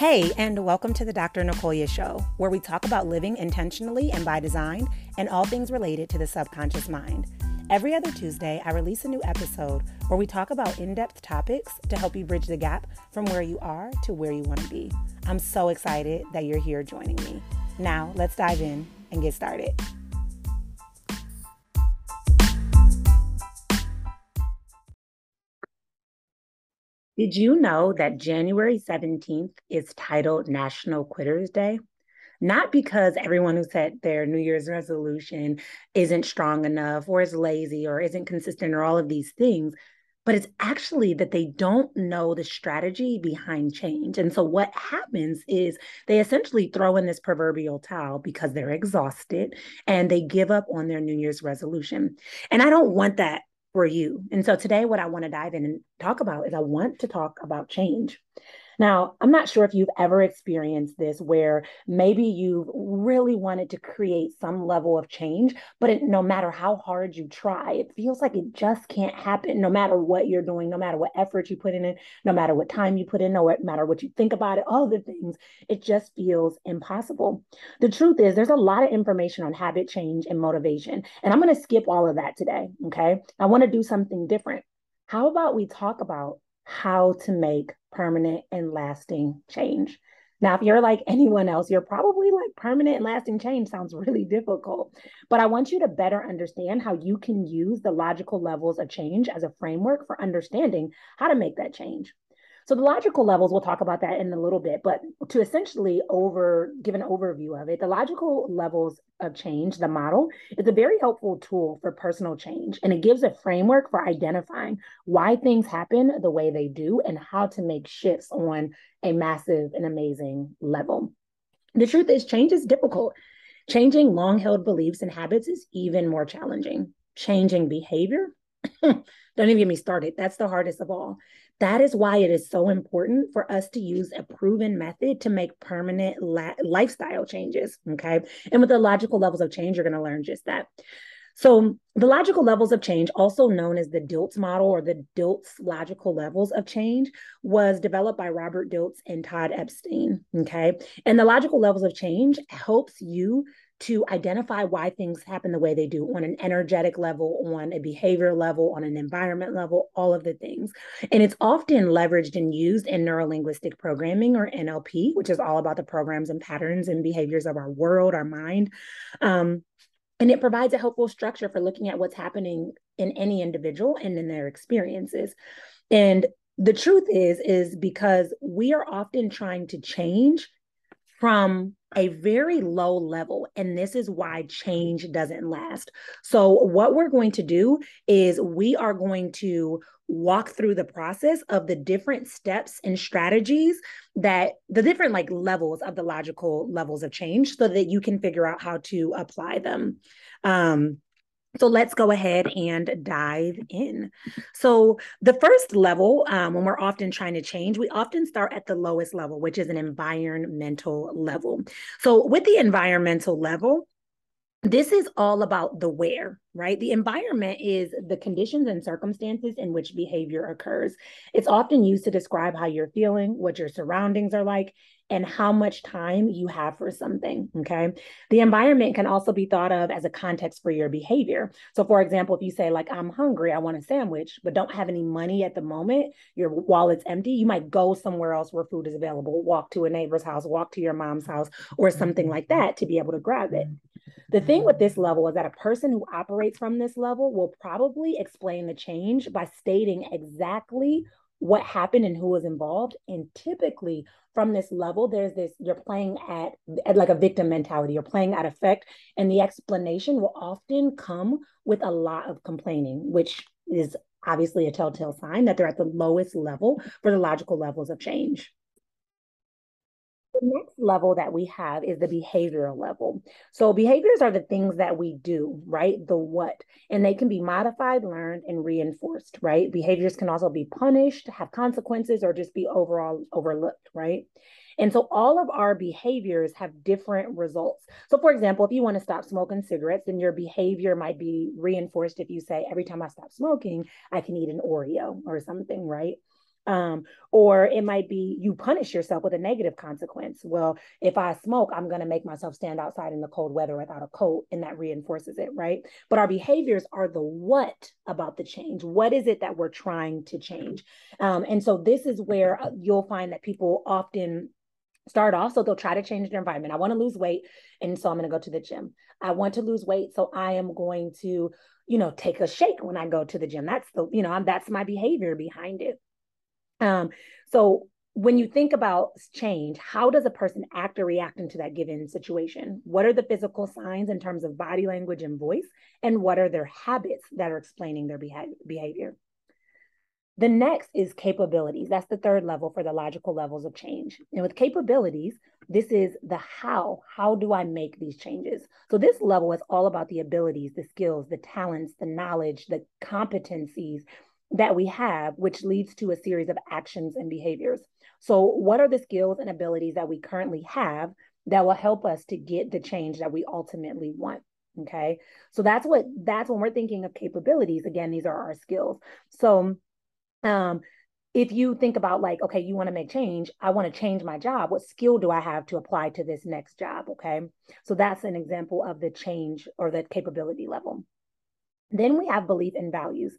Hey, and welcome to the Dr. Nicolia Show, where we talk about living intentionally and by design and all things related to the subconscious mind. Every other Tuesday, I release a new episode where we talk about in depth topics to help you bridge the gap from where you are to where you want to be. I'm so excited that you're here joining me. Now, let's dive in and get started. Did you know that January 17th is titled National Quitters Day? Not because everyone who set their New Year's resolution isn't strong enough or is lazy or isn't consistent or all of these things, but it's actually that they don't know the strategy behind change. And so what happens is they essentially throw in this proverbial towel because they're exhausted and they give up on their New Year's resolution. And I don't want that for you. And so today, what I want to dive in and talk about is I want to talk about change. Now, I'm not sure if you've ever experienced this where maybe you've really wanted to create some level of change, but it, no matter how hard you try, it feels like it just can't happen no matter what you're doing, no matter what effort you put in it, no matter what time you put in, no matter what you think about it, all the things, it just feels impossible. The truth is, there's a lot of information on habit change and motivation, and I'm going to skip all of that today. Okay. I want to do something different. How about we talk about how to make permanent and lasting change. Now, if you're like anyone else, you're probably like permanent and lasting change sounds really difficult. But I want you to better understand how you can use the logical levels of change as a framework for understanding how to make that change. So the logical levels, we'll talk about that in a little bit, but to essentially over give an overview of it, the logical levels of change, the model, is a very helpful tool for personal change. And it gives a framework for identifying why things happen the way they do and how to make shifts on a massive and amazing level. The truth is, change is difficult. Changing long held beliefs and habits is even more challenging. Changing behavior, don't even get me started. That's the hardest of all. That is why it is so important for us to use a proven method to make permanent la- lifestyle changes. Okay. And with the logical levels of change, you're going to learn just that. So, the logical levels of change, also known as the Dilts model or the Dilts logical levels of change, was developed by Robert Dilts and Todd Epstein. Okay. And the logical levels of change helps you to identify why things happen the way they do on an energetic level, on a behavior level, on an environment level, all of the things. And it's often leveraged and used in neurolinguistic programming or NLP, which is all about the programs and patterns and behaviors of our world, our mind. Um, and it provides a helpful structure for looking at what's happening in any individual and in their experiences. And the truth is, is because we are often trying to change from a very low level. And this is why change doesn't last. So, what we're going to do is we are going to walk through the process of the different steps and strategies that the different like levels of the logical levels of change so that you can figure out how to apply them. Um, so let's go ahead and dive in. So, the first level, um, when we're often trying to change, we often start at the lowest level, which is an environmental level. So, with the environmental level, this is all about the where, right? The environment is the conditions and circumstances in which behavior occurs. It's often used to describe how you're feeling, what your surroundings are like, and how much time you have for something. Okay. The environment can also be thought of as a context for your behavior. So, for example, if you say, like, I'm hungry, I want a sandwich, but don't have any money at the moment, your wallet's empty, you might go somewhere else where food is available, walk to a neighbor's house, walk to your mom's house, or something like that to be able to grab it. The thing mm-hmm. with this level is that a person who operates from this level will probably explain the change by stating exactly what happened and who was involved. And typically, from this level, there's this you're playing at, at like a victim mentality, you're playing at effect, and the explanation will often come with a lot of complaining, which is obviously a telltale sign that they're at the lowest level for the logical levels of change. The next level that we have is the behavioral level. So, behaviors are the things that we do, right? The what, and they can be modified, learned, and reinforced, right? Behaviors can also be punished, have consequences, or just be overall overlooked, right? And so all of our behaviors have different results. So, for example, if you want to stop smoking cigarettes, then your behavior might be reinforced if you say, every time I stop smoking, I can eat an Oreo or something, right? Um, or it might be you punish yourself with a negative consequence. Well, if I smoke, I'm going to make myself stand outside in the cold weather without a coat, and that reinforces it, right? But our behaviors are the what about the change. What is it that we're trying to change? Um, and so this is where uh, you'll find that people often start off. So they'll try to change their environment. I want to lose weight. And so I'm going to go to the gym. I want to lose weight. So I am going to, you know, take a shake when I go to the gym. That's the, you know, that's my behavior behind it. Um, so when you think about change, how does a person act or react into that given situation? What are the physical signs in terms of body language and voice? And what are their habits that are explaining their behavior? The next is capabilities. That's the third level for the logical levels of change. And with capabilities, this is the how. How do I make these changes? So this level is all about the abilities, the skills, the talents, the knowledge, the competencies that we have, which leads to a series of actions and behaviors. So, what are the skills and abilities that we currently have that will help us to get the change that we ultimately want? Okay. So that's what that's when we're thinking of capabilities. Again, these are our skills. So um if you think about like okay you want to make change i want to change my job what skill do i have to apply to this next job okay so that's an example of the change or the capability level then we have belief and values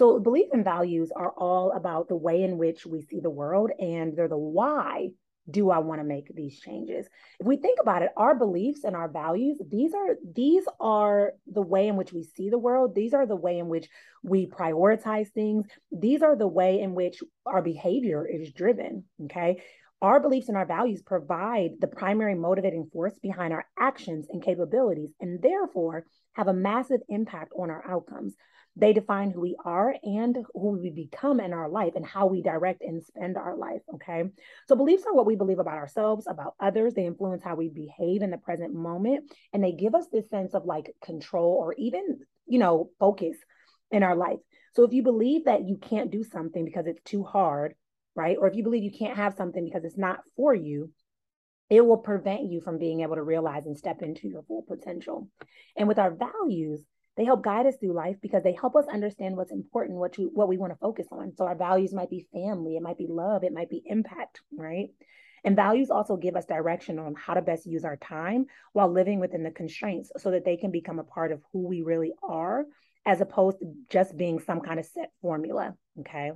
so belief and values are all about the way in which we see the world and they're the why do I want to make these changes? If we think about it, our beliefs and our values, these are these are the way in which we see the world. These are the way in which we prioritize things. These are the way in which our behavior is driven, okay? Our beliefs and our values provide the primary motivating force behind our actions and capabilities and therefore have a massive impact on our outcomes. They define who we are and who we become in our life and how we direct and spend our life. Okay. So beliefs are what we believe about ourselves, about others. They influence how we behave in the present moment. And they give us this sense of like control or even, you know, focus in our life. So if you believe that you can't do something because it's too hard, right? Or if you believe you can't have something because it's not for you, it will prevent you from being able to realize and step into your full potential. And with our values, they help guide us through life because they help us understand what's important, what we, what we want to focus on. So our values might be family, it might be love, it might be impact, right? And values also give us direction on how to best use our time while living within the constraints so that they can become a part of who we really are, as opposed to just being some kind of set formula. Okay.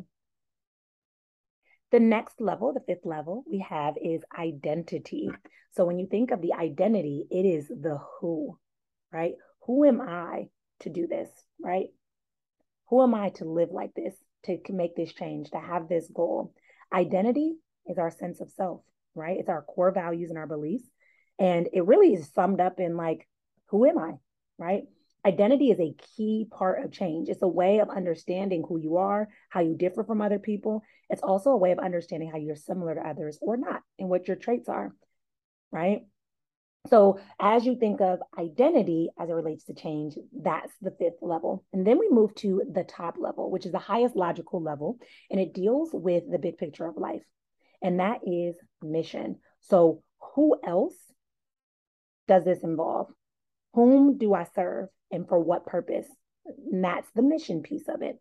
The next level, the fifth level we have is identity. So when you think of the identity, it is the who, right? Who am I? To do this, right? Who am I to live like this, to make this change, to have this goal? Identity is our sense of self, right? It's our core values and our beliefs. And it really is summed up in like, who am I, right? Identity is a key part of change. It's a way of understanding who you are, how you differ from other people. It's also a way of understanding how you're similar to others or not, and what your traits are, right? So, as you think of identity as it relates to change, that's the fifth level. And then we move to the top level, which is the highest logical level, and it deals with the big picture of life, and that is mission. So, who else does this involve? Whom do I serve and for what purpose? And that's the mission piece of it.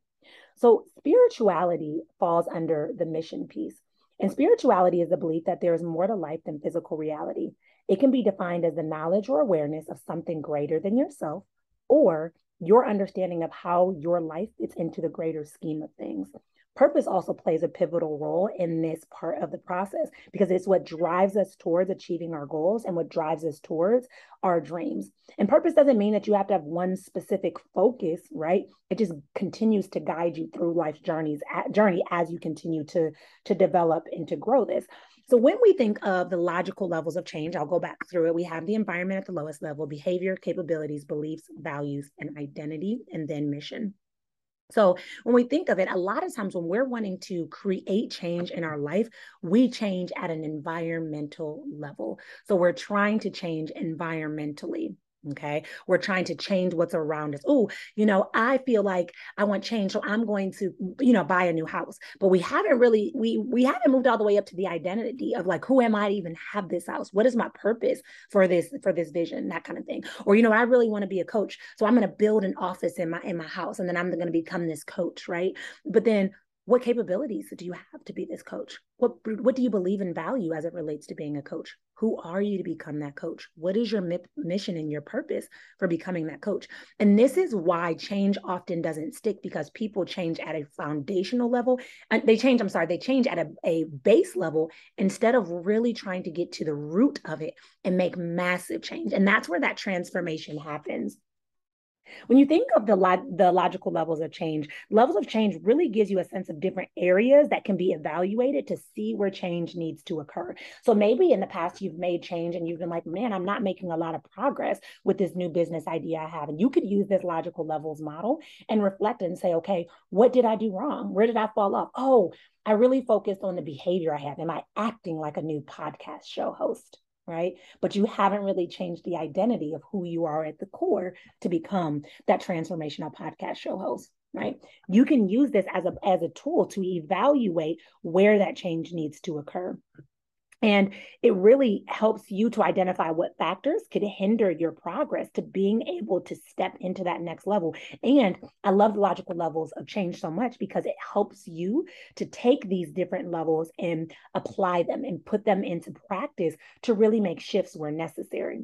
So, spirituality falls under the mission piece. And spirituality is the belief that there is more to life than physical reality. It can be defined as the knowledge or awareness of something greater than yourself or your understanding of how your life fits into the greater scheme of things. Purpose also plays a pivotal role in this part of the process because it's what drives us towards achieving our goals and what drives us towards our dreams. And purpose doesn't mean that you have to have one specific focus, right? It just continues to guide you through life's journeys journey as you continue to to develop and to grow this. So when we think of the logical levels of change, I'll go back through it. We have the environment at the lowest level, behavior, capabilities, beliefs, values, and identity, and then mission. So when we think of it, a lot of times when we're wanting to create change in our life, we change at an environmental level. So we're trying to change environmentally. Okay. We're trying to change what's around us. Oh, you know, I feel like I want change. So I'm going to, you know, buy a new house. But we haven't really, we we haven't moved all the way up to the identity of like, who am I to even have this house? What is my purpose for this, for this vision, that kind of thing. Or, you know, I really want to be a coach. So I'm going to build an office in my in my house and then I'm going to become this coach, right? But then what capabilities do you have to be this coach? What what do you believe and value as it relates to being a coach? Who are you to become that coach? What is your mi- mission and your purpose for becoming that coach? And this is why change often doesn't stick because people change at a foundational level. And they change, I'm sorry, they change at a, a base level instead of really trying to get to the root of it and make massive change. And that's where that transformation happens. When you think of the log- the logical levels of change, levels of change really gives you a sense of different areas that can be evaluated to see where change needs to occur. So maybe in the past you've made change and you've been like, man, I'm not making a lot of progress with this new business idea I have. And you could use this logical levels model and reflect and say, okay, what did I do wrong? Where did I fall off? Oh, I really focused on the behavior I have. Am I acting like a new podcast show host? Right? But you haven't really changed the identity of who you are at the core to become that transformational podcast show host, right? You can use this as a as a tool to evaluate where that change needs to occur. And it really helps you to identify what factors could hinder your progress to being able to step into that next level. And I love the logical levels of change so much because it helps you to take these different levels and apply them and put them into practice to really make shifts where necessary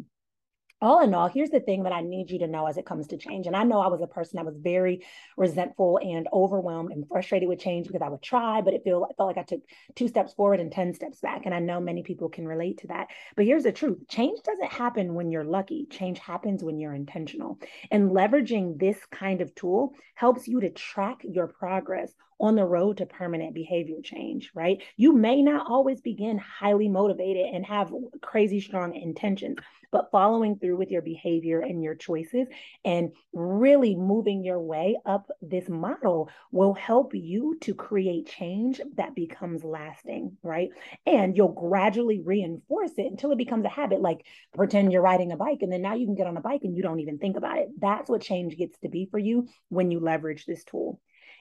all in all, here's the thing that I need you to know as it comes to change. And I know I was a person that was very resentful and overwhelmed and frustrated with change because I would try, but it feel, felt like I took two steps forward and 10 steps back. And I know many people can relate to that. But here's the truth change doesn't happen when you're lucky, change happens when you're intentional. And leveraging this kind of tool helps you to track your progress on the road to permanent behavior change, right? You may not always begin highly motivated and have crazy strong intentions, but following through with your behavior and your choices and really moving your way up this model will help you to create change that becomes lasting, right? And you'll gradually reinforce it until it becomes a habit. Like pretend you're riding a bike and then now you can get on a bike and you don't even think about it. That's what change gets to be for you when you leverage this tool.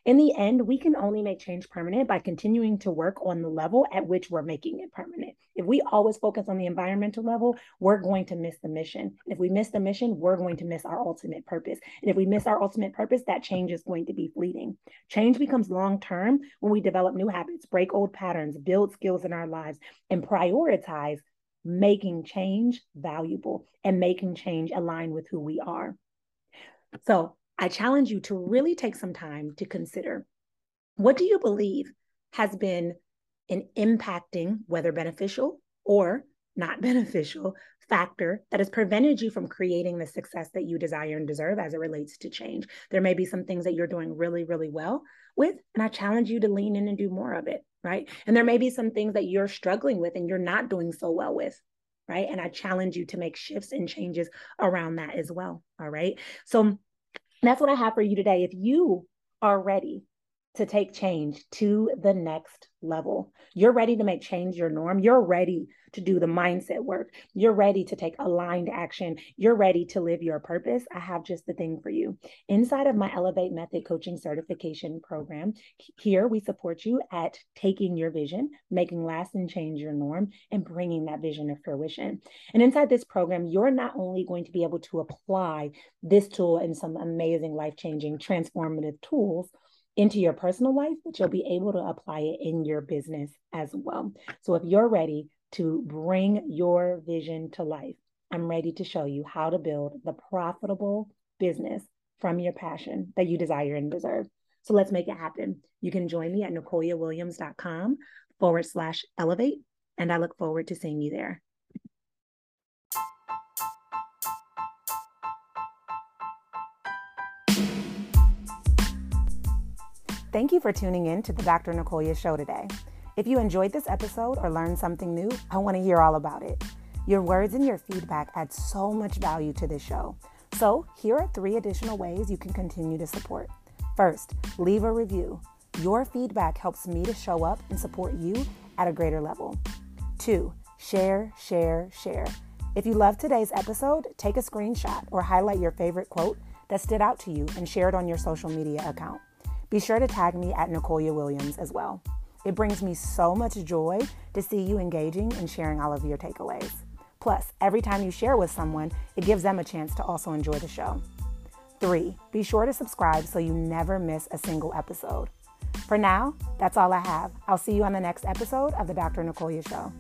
In the end, we can only make change permanent by continuing to work on the level at which we're making it permanent. If we always focus on the environmental level, we're going to miss the mission. If we miss the mission, we're going to miss our ultimate purpose. And if we miss our ultimate purpose, that change is going to be fleeting. Change becomes long term when we develop new habits, break old patterns, build skills in our lives, and prioritize making change valuable and making change align with who we are. So, I challenge you to really take some time to consider what do you believe has been an impacting, whether beneficial or not beneficial, factor that has prevented you from creating the success that you desire and deserve as it relates to change. There may be some things that you're doing really, really well with, and I challenge you to lean in and do more of it, right? And there may be some things that you're struggling with and you're not doing so well with, right? And I challenge you to make shifts and changes around that as well, all right? So that's what I have for you today. If you are ready to take change to the next level. You're ready to make change your norm. You're ready to do the mindset work. You're ready to take aligned action. You're ready to live your purpose. I have just the thing for you. Inside of my Elevate Method Coaching Certification Program, here we support you at taking your vision, making lasting change your norm, and bringing that vision to fruition. And inside this program, you're not only going to be able to apply this tool and some amazing life changing transformative tools into your personal life, but you'll be able to apply it in your business as well. So if you're ready to bring your vision to life, I'm ready to show you how to build the profitable business from your passion that you desire and deserve. So let's make it happen. You can join me at NicoleaWilliams.com forward slash elevate, and I look forward to seeing you there. Thank you for tuning in to the Dr. Nicolia Show today. If you enjoyed this episode or learned something new, I want to hear all about it. Your words and your feedback add so much value to this show. So, here are three additional ways you can continue to support. First, leave a review. Your feedback helps me to show up and support you at a greater level. Two, share, share, share. If you loved today's episode, take a screenshot or highlight your favorite quote that stood out to you and share it on your social media account. Be sure to tag me at Nicolia Williams as well. It brings me so much joy to see you engaging and sharing all of your takeaways. Plus, every time you share with someone, it gives them a chance to also enjoy the show. Three, be sure to subscribe so you never miss a single episode. For now, that's all I have. I'll see you on the next episode of the Dr. Nicolia Show.